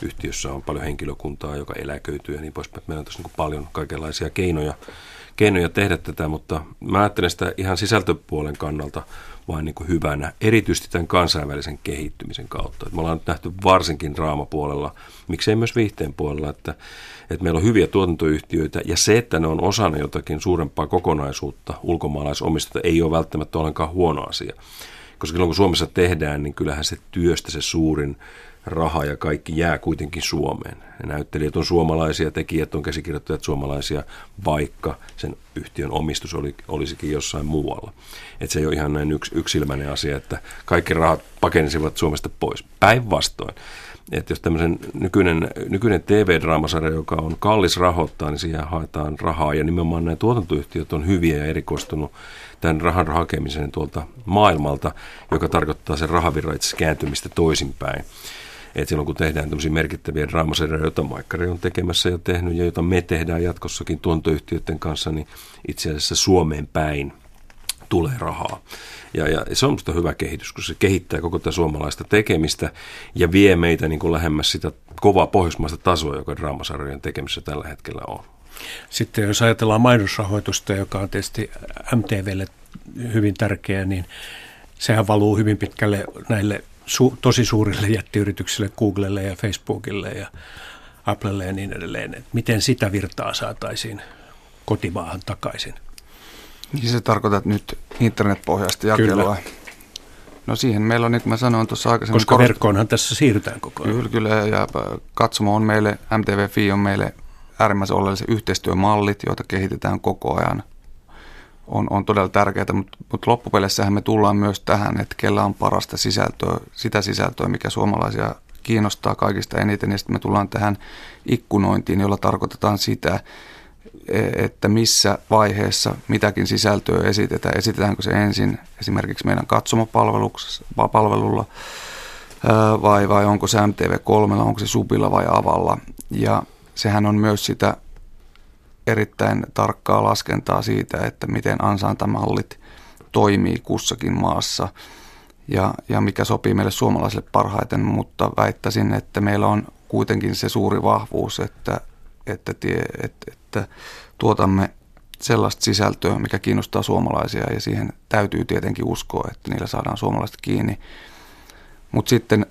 Yhtiössä on paljon henkilökuntaa, joka eläköityy ja niin poispäin. Meillä on tässä niin paljon kaikenlaisia keinoja, keinoja tehdä tätä, mutta mä ajattelen sitä ihan sisältöpuolen kannalta vain niin hyvänä, erityisesti tämän kansainvälisen kehittymisen kautta. Että me ollaan nyt nähty varsinkin draamapuolella, miksei myös viihteen puolella, että, että meillä on hyviä tuotantoyhtiöitä ja se, että ne on osana jotakin suurempaa kokonaisuutta, ulkomaalaisomistusta, ei ole välttämättä ollenkaan huono asia. Koska silloin kun Suomessa tehdään, niin kyllähän se työstä se suurin raha ja kaikki jää kuitenkin Suomeen. Ja näyttelijät on suomalaisia, tekijät on käsikirjoittajat suomalaisia, vaikka sen yhtiön omistus oli, olisikin jossain muualla. Et se ei ole ihan näin yks, yksilmäinen asia, että kaikki rahat pakenisivat Suomesta pois. Päinvastoin. Että jos tämmöisen nykyinen, nykyinen TV-draamasarja, joka on kallis rahoittaa, niin siihen haetaan rahaa. Ja nimenomaan nämä tuotantoyhtiöt on hyviä ja erikoistunut tämän rahan hakemiseen tuolta maailmalta, joka tarkoittaa sen rahavirran kääntymistä toisinpäin. Et silloin kun tehdään tämmöisiä merkittäviä draamasarjoja, joita Maikkari on tekemässä ja tehnyt ja joita me tehdään jatkossakin tuontoyhtiöiden kanssa, niin itse asiassa Suomeen päin tulee rahaa. Ja, ja se on minusta hyvä kehitys, kun se kehittää koko tätä suomalaista tekemistä ja vie meitä niin kuin lähemmäs sitä kovaa pohjoismaista tasoa, joka draamasarjojen tekemisessä tällä hetkellä on. Sitten jos ajatellaan mainosrahoitusta, joka on tietysti MTVlle hyvin tärkeä, niin sehän valuu hyvin pitkälle näille su- tosi suurille jättiyrityksille, Googlelle ja Facebookille ja Applelle ja niin edelleen. Et miten sitä virtaa saataisiin kotimaahan takaisin? Niin se tarkoittaa nyt internetpohjaista jakelua. Kyllä. No siihen meillä on, niin kuin mä sanoin tuossa aikaisemmin... Koska korost... verkkoonhan tässä siirrytään koko ajan. Kyllä, kyllä, ja katsomo on meille, MTV on meille äärimmäisen oleellisen yhteistyömallit, joita kehitetään koko ajan on, on todella tärkeää, mutta, mutta loppupeleissähän me tullaan myös tähän, että kellä on parasta sisältöä, sitä sisältöä, mikä suomalaisia kiinnostaa kaikista eniten, ja sitten me tullaan tähän ikkunointiin, jolla tarkoitetaan sitä, e, että missä vaiheessa mitäkin sisältöä esitetään. Esitetäänkö se ensin esimerkiksi meidän katsomopalvelulla vai, vai onko se MTV3, onko se Subilla vai Avalla. Ja sehän on myös sitä erittäin tarkkaa laskentaa siitä, että miten ansaintamallit toimii kussakin maassa ja, ja mikä sopii meille suomalaisille parhaiten, mutta väittäisin, että meillä on kuitenkin se suuri vahvuus, että, että, tie, että, että tuotamme sellaista sisältöä, mikä kiinnostaa suomalaisia ja siihen täytyy tietenkin uskoa, että niillä saadaan suomalaiset kiinni. Mutta sitten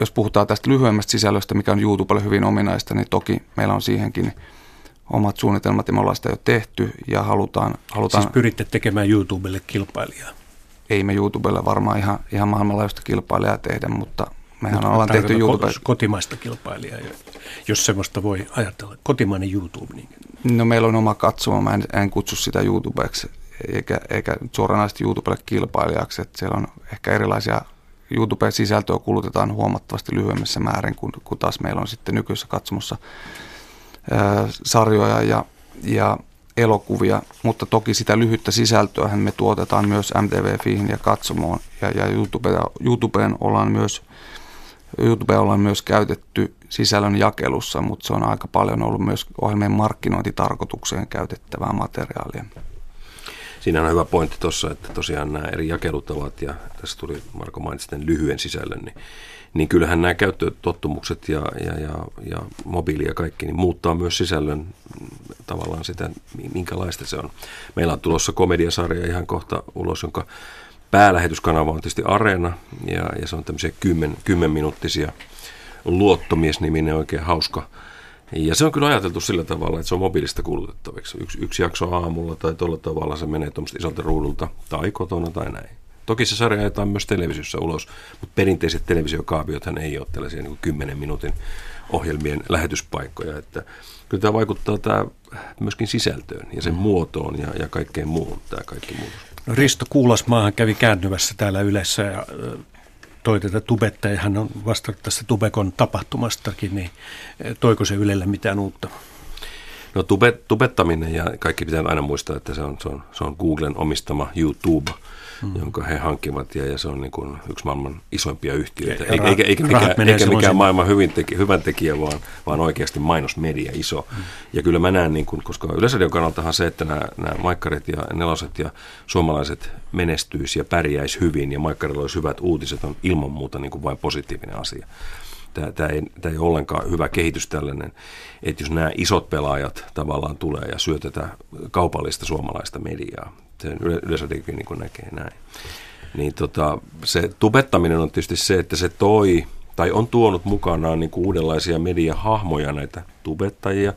jos puhutaan tästä lyhyemmästä sisällöstä, mikä on YouTubelle hyvin ominaista, niin toki meillä on siihenkin – omat suunnitelmat ja me ollaan sitä jo tehty ja halutaan... halutaan siis pyritte tekemään YouTubelle kilpailijaa? Ei me YouTubelle varmaan ihan, ihan maailmanlaajuista kilpailijaa tehdä, mutta mehän mutta ollaan tehty YouTube... Kotimaista kilpailijaa, jos semmoista voi ajatella. Kotimainen YouTube. Niin. No meillä on oma katsoma, mä en, en kutsu sitä YouTubeksi eikä, eikä suoranaisesti YouTubelle kilpailijaksi, että siellä on ehkä erilaisia YouTube-sisältöä kulutetaan huomattavasti lyhyemmässä määrin kuin, kuin taas meillä on sitten nykyisessä katsomossa sarjoja ja, ja elokuvia, mutta toki sitä lyhyttä sisältöä me tuotetaan myös MTV ja Katsomoon ja, ja YouTube, YouTubeen ollaan myös YouTube ollaan myös käytetty sisällön jakelussa, mutta se on aika paljon ollut myös ohjelmien markkinointitarkoitukseen käytettävää materiaalia. Siinä on hyvä pointti tuossa, että tosiaan nämä eri jakelutavat, ja tässä tuli Marko mainitsi lyhyen sisällön, niin niin kyllähän nämä käyttötottumukset ja, ja, ja, ja mobiili ja kaikki niin muuttaa myös sisällön tavallaan sitä, minkälaista se on. Meillä on tulossa komediasarja ihan kohta ulos, jonka päälähetyskanava on tietysti Areena ja, ja se on tämmöisiä kymmen, kymmenminuuttisia luottomies-niminen oikein hauska. Ja se on kyllä ajateltu sillä tavalla, että se on mobiilista kulutettaviksi. Yksi, yksi jakso aamulla tai tuolla tavalla se menee tuommoista isolta ruudulta tai kotona tai näin. Toki se sarja ajetaan myös televisiossa ulos, mutta perinteiset televisiokaaviothan ei ole tällaisia niin 10 minuutin ohjelmien lähetyspaikkoja. Että kyllä tämä vaikuttaa tämä myöskin sisältöön ja sen mm. muotoon ja, ja kaikkeen muuhun tämä kaikki muutos. No Risto Kuulasmaahan kävi kääntyvässä täällä Ylessä ja toi tätä tubetta ja hän on vastannut tästä Tubekon tapahtumastakin, niin toiko se Ylelle mitään uutta? No tube, tubettaminen ja kaikki pitää aina muistaa, että se on, se on, se on Googlen omistama YouTube – hmm. jonka he hankkivat, ja, ja se on niin kuin yksi maailman isoimpia yhtiöitä. Eikä, eikä, eikä mikään, eikä mikään maailman hyvin teki, hyvän tekijä, vaan, vaan oikeasti mainosmedia iso. Hmm. Ja kyllä mä näen, niin kuin, koska Yleisradion kannaltahan se, että nämä, nämä maikkarit ja neloset ja suomalaiset menestyisi ja pärjäisi hyvin, ja maikkarilla olisi hyvät uutiset, on ilman muuta niin kuin vain positiivinen asia. Tämä, tämä, ei, tämä ei ole ollenkaan hyvä kehitys tällainen, että jos nämä isot pelaajat tavallaan tulee ja syö tätä kaupallista suomalaista mediaa, sen yleisödikin niin näkee näin. Niin tota, se tubettaminen on tietysti se, että se toi tai on tuonut mukanaan niin kuin uudenlaisia mediahahmoja, näitä tubettajia,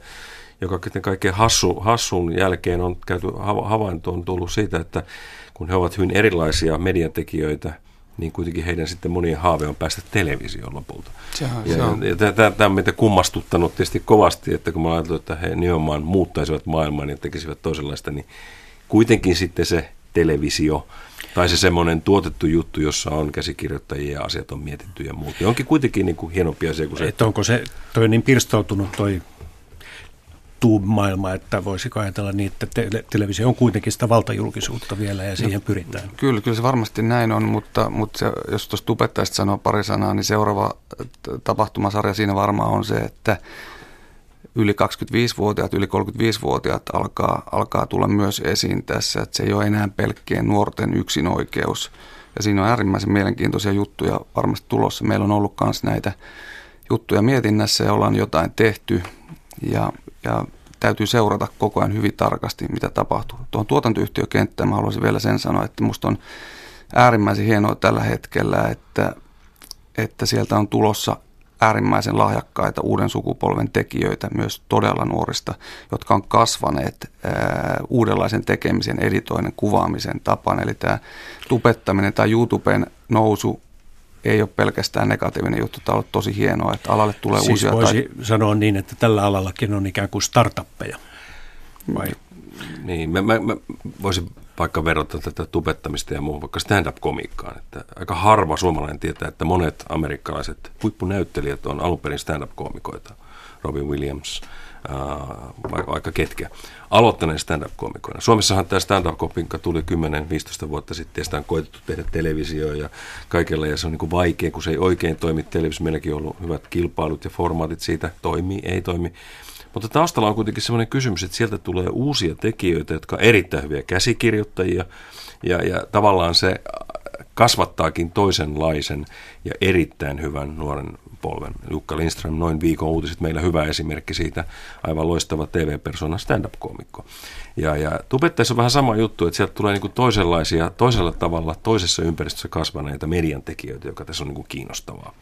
joka kaikkein hassu, hassun jälkeen on käyty havainto on tullut siitä, että kun he ovat hyvin erilaisia mediatekijöitä – niin kuitenkin heidän sitten monien haave on päästä televisioon lopulta. Sehän, ja, se on. ja tämä on meitä kummastuttanut tietysti kovasti, että kun mä ajattelin, että he nimenomaan muuttaisivat maailman ja tekisivät toisenlaista, niin kuitenkin sitten se televisio tai se semmoinen tuotettu juttu, jossa on käsikirjoittajia ja asiat on mietitty ja muut. Ja onkin kuitenkin niin kuin hienompi asia kuin se. Että onko se toi niin pirstoutunut toi maailma, että voisiko ajatella niin, että te- televisio on kuitenkin sitä valtajulkisuutta vielä ja siihen pyritään. Kyllä, kyllä se varmasti näin on, mutta, mutta se, jos tuosta tubettajasta sanoo pari sanaa, niin seuraava tapahtumasarja siinä varmaan on se, että yli 25-vuotiaat, yli 35-vuotiaat alkaa, alkaa tulla myös esiin tässä, että se ei ole enää pelkkien nuorten yksinoikeus. Ja siinä on äärimmäisen mielenkiintoisia juttuja varmasti tulossa. Meillä on ollut myös näitä juttuja mietinnässä ja ollaan jotain tehty. Ja ja täytyy seurata koko ajan hyvin tarkasti, mitä tapahtuu. Tuohon tuotantoyhtiökenttään mä haluaisin vielä sen sanoa, että musta on äärimmäisen hienoa tällä hetkellä, että, että sieltä on tulossa äärimmäisen lahjakkaita uuden sukupolven tekijöitä, myös todella nuorista, jotka on kasvaneet ää, uudenlaisen tekemisen, editoinnin, kuvaamisen tapaan. Eli tämä tupettaminen tai YouTuben nousu ei ole pelkästään negatiivinen juttu. Tämä on ollut tosi hienoa, että alalle tulee siis uusia... voisi tai... sanoa niin, että tällä alallakin on ikään kuin startuppeja. Vai? Niin, mä, mä, mä voisin vaikka verrata tätä tubettamista ja muuhun vaikka stand-up-komiikkaan. Että aika harva suomalainen tietää, että monet amerikkalaiset huippunäyttelijät on alun perin stand-up-koomikoita. Robin Williams, vaikka ketkä, aloittaneen stand-up-komikoina. Suomessahan tämä stand-up-komikka tuli 10-15 vuotta sitten ja sitä on koetettu tehdä televisio ja kaikella ja se on niin kuin vaikea, kun se ei oikein toimi televisio. Meilläkin on ollut hyvät kilpailut ja formaatit siitä, toimii, ei toimi. Mutta taustalla on kuitenkin sellainen kysymys, että sieltä tulee uusia tekijöitä, jotka on erittäin hyviä käsikirjoittajia ja, ja tavallaan se kasvattaakin toisenlaisen ja erittäin hyvän nuoren polven. Jukka Lindström, noin viikon uutiset, meillä hyvä esimerkki siitä, aivan loistava TV-persona, stand-up-koomikko. Ja, ja tubettaessa on vähän sama juttu, että sieltä tulee niin kuin toisenlaisia, toisella tavalla, toisessa ympäristössä kasvaneita median tekijöitä, joka tässä on niin kuin kiinnostavaa.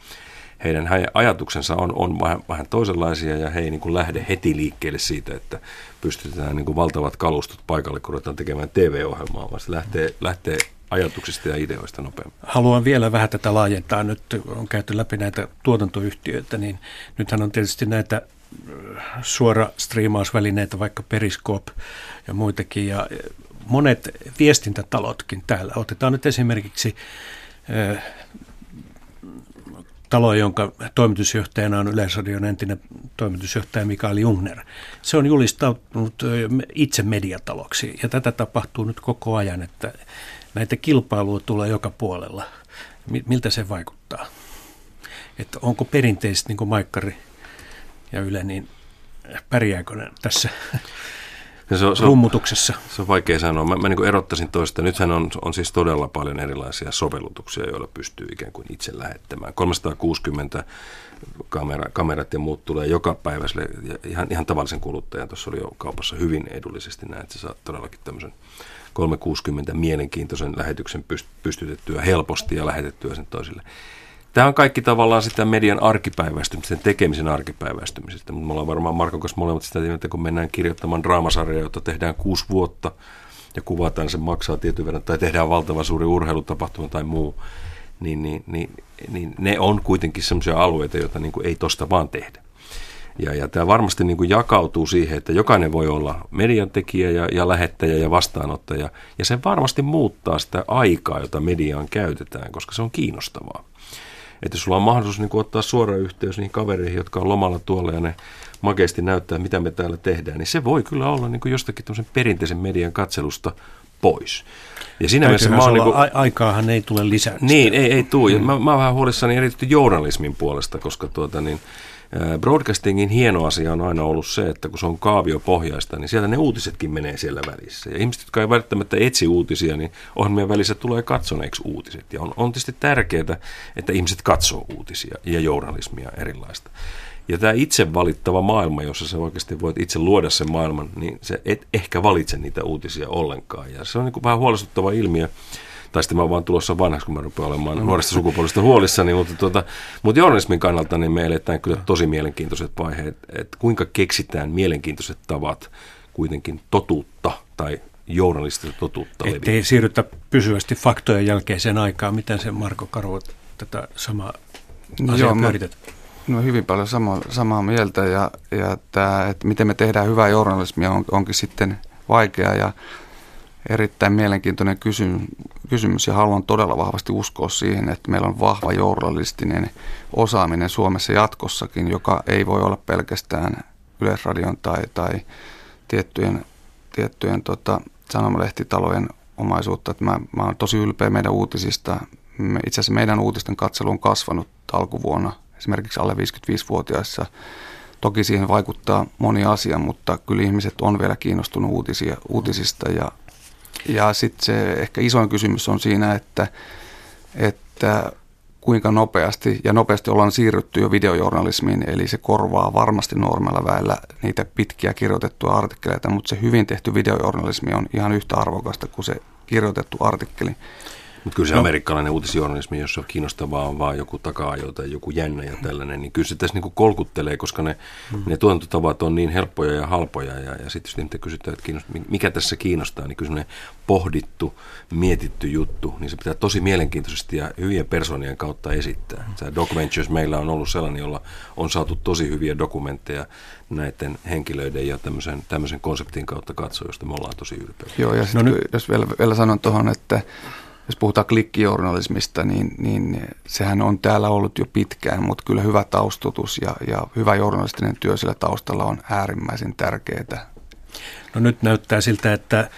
Heidän ajatuksensa on, on vähän, vähän toisenlaisia ja he ei niin kuin lähde heti liikkeelle siitä, että pystytetään niin kuin valtavat kalustot paikalle, kun ruvetaan tekemään TV-ohjelmaa, vaan se lähtee, lähtee ajatuksista ja ideoista nopeammin. Haluan vielä vähän tätä laajentaa. Nyt on käyty läpi näitä tuotantoyhtiöitä, niin nythän on tietysti näitä äh, suora striimausvälineitä, vaikka Periscope ja muitakin, ja monet viestintätalotkin täällä. Otetaan nyt esimerkiksi äh, talo, jonka toimitusjohtajana on Yleisradion entinen toimitusjohtaja Mikael Jungner. Se on julistautunut itse mediataloksi ja tätä tapahtuu nyt koko ajan, että näitä kilpailuja tulee joka puolella. Miltä se vaikuttaa? Että onko perinteisesti niin Maikkari ja Yle, niin pärjääkö ne tässä ja se on, se rummutuksessa? Se on vaikea sanoa. Mä, mä niin erottaisin toista. Nythän on, on siis todella paljon erilaisia sovellutuksia, joilla pystyy ikään kuin itse lähettämään. 360 kamera, kamerat ja muut tulee joka päivä sille, ihan, ihan tavallisen kuluttajan. Tuossa oli jo kaupassa hyvin edullisesti näin, että sä saat todellakin tämmöisen 360 mielenkiintoisen lähetyksen pystytettyä helposti ja lähetettyä sen toisille. Tämä on kaikki tavallaan sitä median arkipäiväistymistä, sen tekemisen arkipäiväistymisestä. Mutta me ollaan varmaan Markon kanssa molemmat sitä, että kun mennään kirjoittamaan draamasarjaa, jota tehdään kuusi vuotta ja kuvataan, se maksaa tietyn verran, tai tehdään valtavan suuri urheilutapahtuma tai muu, niin, niin, niin, niin ne on kuitenkin sellaisia alueita, joita niin kuin ei tosta vaan tehdä. Ja, ja tämä varmasti niin kuin jakautuu siihen, että jokainen voi olla median tekijä ja, ja lähettäjä ja vastaanottaja. Ja se varmasti muuttaa sitä aikaa, jota mediaan käytetään, koska se on kiinnostavaa. Että jos sulla on mahdollisuus niin kuin ottaa suora yhteys niihin kavereihin, jotka on lomalla tuolla ja ne makeasti näyttää, mitä me täällä tehdään, niin se voi kyllä olla niin kuin jostakin perinteisen median katselusta pois. Ja siinä mielessä mä oon... Niin kuin, aikaahan ei tule lisää. Niin, ei, ei tule. Mm. Mä, mä oon vähän huolissani erityisesti journalismin puolesta, koska tuota, niin, Broadcastingin hieno asia on aina ollut se, että kun se on kaaviopohjaista, niin sieltä ne uutisetkin menee siellä välissä. Ja ihmiset, jotka ei välttämättä etsi uutisia, niin ohjelmien välissä tulee katsoneeksi uutiset. Ja on, on tietysti tärkeää, että ihmiset katsoo uutisia ja journalismia erilaista. Ja tämä itse valittava maailma, jossa sä oikeasti voit itse luoda sen maailman, niin se et ehkä valitse niitä uutisia ollenkaan. Ja se on niin kuin vähän huolestuttava ilmiö tai sitten mä oon vaan tulossa vanhaksi, kun mä rupean olemaan mm. nuoresta sukupuolesta huolissani, mutta, tuota, mutta journalismin kannalta niin me eletään kyllä tosi mielenkiintoiset vaiheet, että kuinka keksitään mielenkiintoiset tavat kuitenkin totuutta tai journalistista totuutta Että ei siirrytä pysyvästi faktojen jälkeiseen aikaan. Miten se Marko Karvo tätä samaa asiaa Joo, pyöritet? No hyvin paljon sama, samaa mieltä ja, ja tämä, että miten me tehdään hyvää journalismia on, onkin sitten vaikea ja erittäin mielenkiintoinen kysymys, ja haluan todella vahvasti uskoa siihen, että meillä on vahva journalistinen osaaminen Suomessa jatkossakin, joka ei voi olla pelkästään Yleisradion tai, tai tiettyjen, tiettyjen tota, sanomalehtitalojen omaisuutta. Että mä, mä olen tosi ylpeä meidän uutisista. Itse asiassa meidän uutisten katselu on kasvanut alkuvuonna esimerkiksi alle 55-vuotiaissa. Toki siihen vaikuttaa moni asia, mutta kyllä ihmiset on vielä kiinnostunut uutisia, uutisista ja ja sitten se ehkä isoin kysymys on siinä, että, että kuinka nopeasti, ja nopeasti ollaan siirrytty jo videojournalismiin, eli se korvaa varmasti normella väellä niitä pitkiä kirjoitettuja artikkeleita, mutta se hyvin tehty videojournalismi on ihan yhtä arvokasta kuin se kirjoitettu artikkeli. Mutta kyllä se no. amerikkalainen uutisjournalismi, jossa kiinnostavaa on vaan joku taka tai joku jännä ja tällainen, niin kyllä se tässä niin kolkuttelee, koska ne, mm. ne tuotantotavat on niin helppoja ja halpoja. Ja, ja sitten jos niitä kysytään, että kiinnostaa, mikä tässä kiinnostaa, niin kyllä se pohdittu, mietitty juttu, niin se pitää tosi mielenkiintoisesti ja hyvien persoonien kautta esittää. Se Documentaries meillä on ollut sellainen, jolla on saatu tosi hyviä dokumentteja näiden henkilöiden ja tämmöisen, tämmöisen konseptin kautta katsoa, josta me ollaan tosi ylpeitä. Joo, ja no nyt, jos vielä, vielä sanon tuohon, että jos puhutaan klikkijournalismista, niin, niin sehän on täällä ollut jo pitkään, mutta kyllä hyvä taustutus ja, ja hyvä journalistinen työ sillä taustalla on äärimmäisen tärkeää. No nyt näyttää siltä, että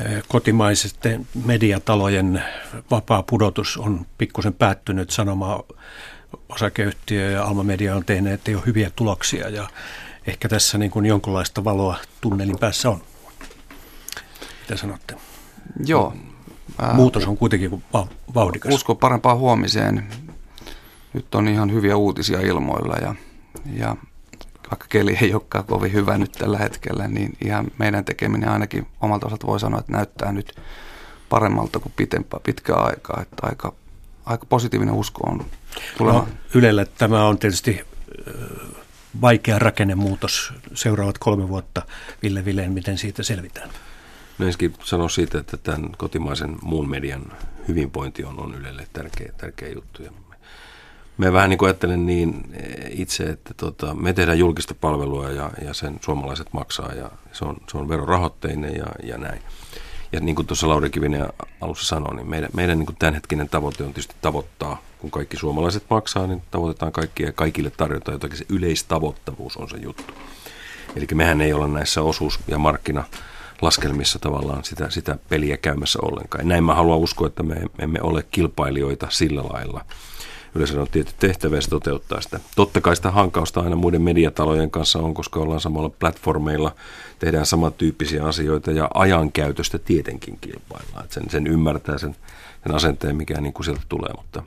eh, kotimaisten mediatalojen vapaa pudotus on pikkusen päättynyt. Sanoma osakeyhtiö ja Alma Media on tehneet jo hyviä tuloksia ja ehkä tässä niin kuin jonkinlaista valoa tunnelin päässä on. Mitä sanotte? Joo, Muutos on kuitenkin vauhdikas. Usko parempaan huomiseen. Nyt on ihan hyviä uutisia ilmoilla ja, ja vaikka keli ei olekaan kovin hyvä nyt tällä hetkellä, niin ihan meidän tekeminen ainakin omalta osalta voi sanoa, että näyttää nyt paremmalta kuin pitempää, pitkää aikaa. Että aika, aika positiivinen usko on tuleva. No, Ylelle tämä on tietysti vaikea rakennemuutos seuraavat kolme vuotta. Ville Vileen, miten siitä selvitään? Ensinnäkin sanoa siitä, että tämän kotimaisen muun median hyvinvointi on, on Ylelle tärkeä, tärkeä juttu. Ja me, vähän niin kuin ajattelen niin eh, itse, että tota, me tehdään julkista palvelua ja, ja sen suomalaiset maksaa ja se on, se on verorahoitteinen ja, ja näin. Ja niin kuin tuossa Lauri Kivinen alussa sanoi, niin meidän, meidän niin kuin tämänhetkinen tavoite on tietysti tavoittaa, kun kaikki suomalaiset maksaa, niin tavoitetaan kaikkia ja kaikille tarjotaan jotakin. Se yleistavoittavuus on se juttu. Eli mehän ei olla näissä osuus- ja markkina- laskelmissa tavallaan sitä, sitä peliä käymässä ollenkaan. Ja näin mä haluan uskoa, että me, me emme ole kilpailijoita sillä lailla. Yleensä on tietty tehtävä ja se toteuttaa sitä. Totta kai sitä hankausta aina muiden mediatalojen kanssa on, koska ollaan samalla platformeilla, tehdään samantyyppisiä asioita ja ajankäytöstä tietenkin kilpaillaan. Että sen, sen ymmärtää sen, sen asenteen, mikä niin kuin sieltä tulee, mutta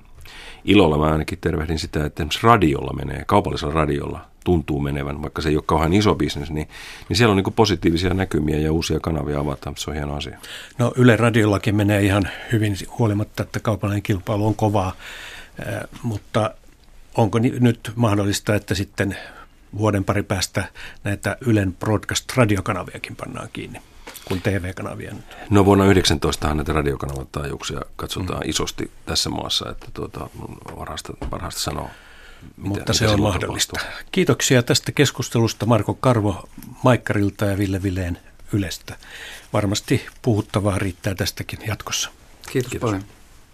ilolla mä ainakin tervehdin sitä, että esimerkiksi radiolla menee, kaupallisella radiolla tuntuu menevän, vaikka se ei ole kauhean iso bisnes, niin, niin siellä on niin positiivisia näkymiä ja uusia kanavia avataan. Se on hieno asia. No Yle Radiollakin menee ihan hyvin huolimatta, että kaupallinen kilpailu on kovaa, äh, mutta onko nyt mahdollista, että sitten vuoden pari päästä näitä Ylen broadcast-radiokanaviakin pannaan kiinni? kuin TV-kanavia nyt? No vuonna 19 näitä radiokanavan taajuuksia katsotaan mm. isosti tässä maassa, että tuota, varhaista, varhaista sanoa mitä, mutta se on mahdollista. Tapahtuu. Kiitoksia tästä keskustelusta Marko Karvo Maikkarilta ja Ville Vileen Ylestä. Varmasti puhuttavaa riittää tästäkin jatkossa. Kiitos, Kiitos. paljon.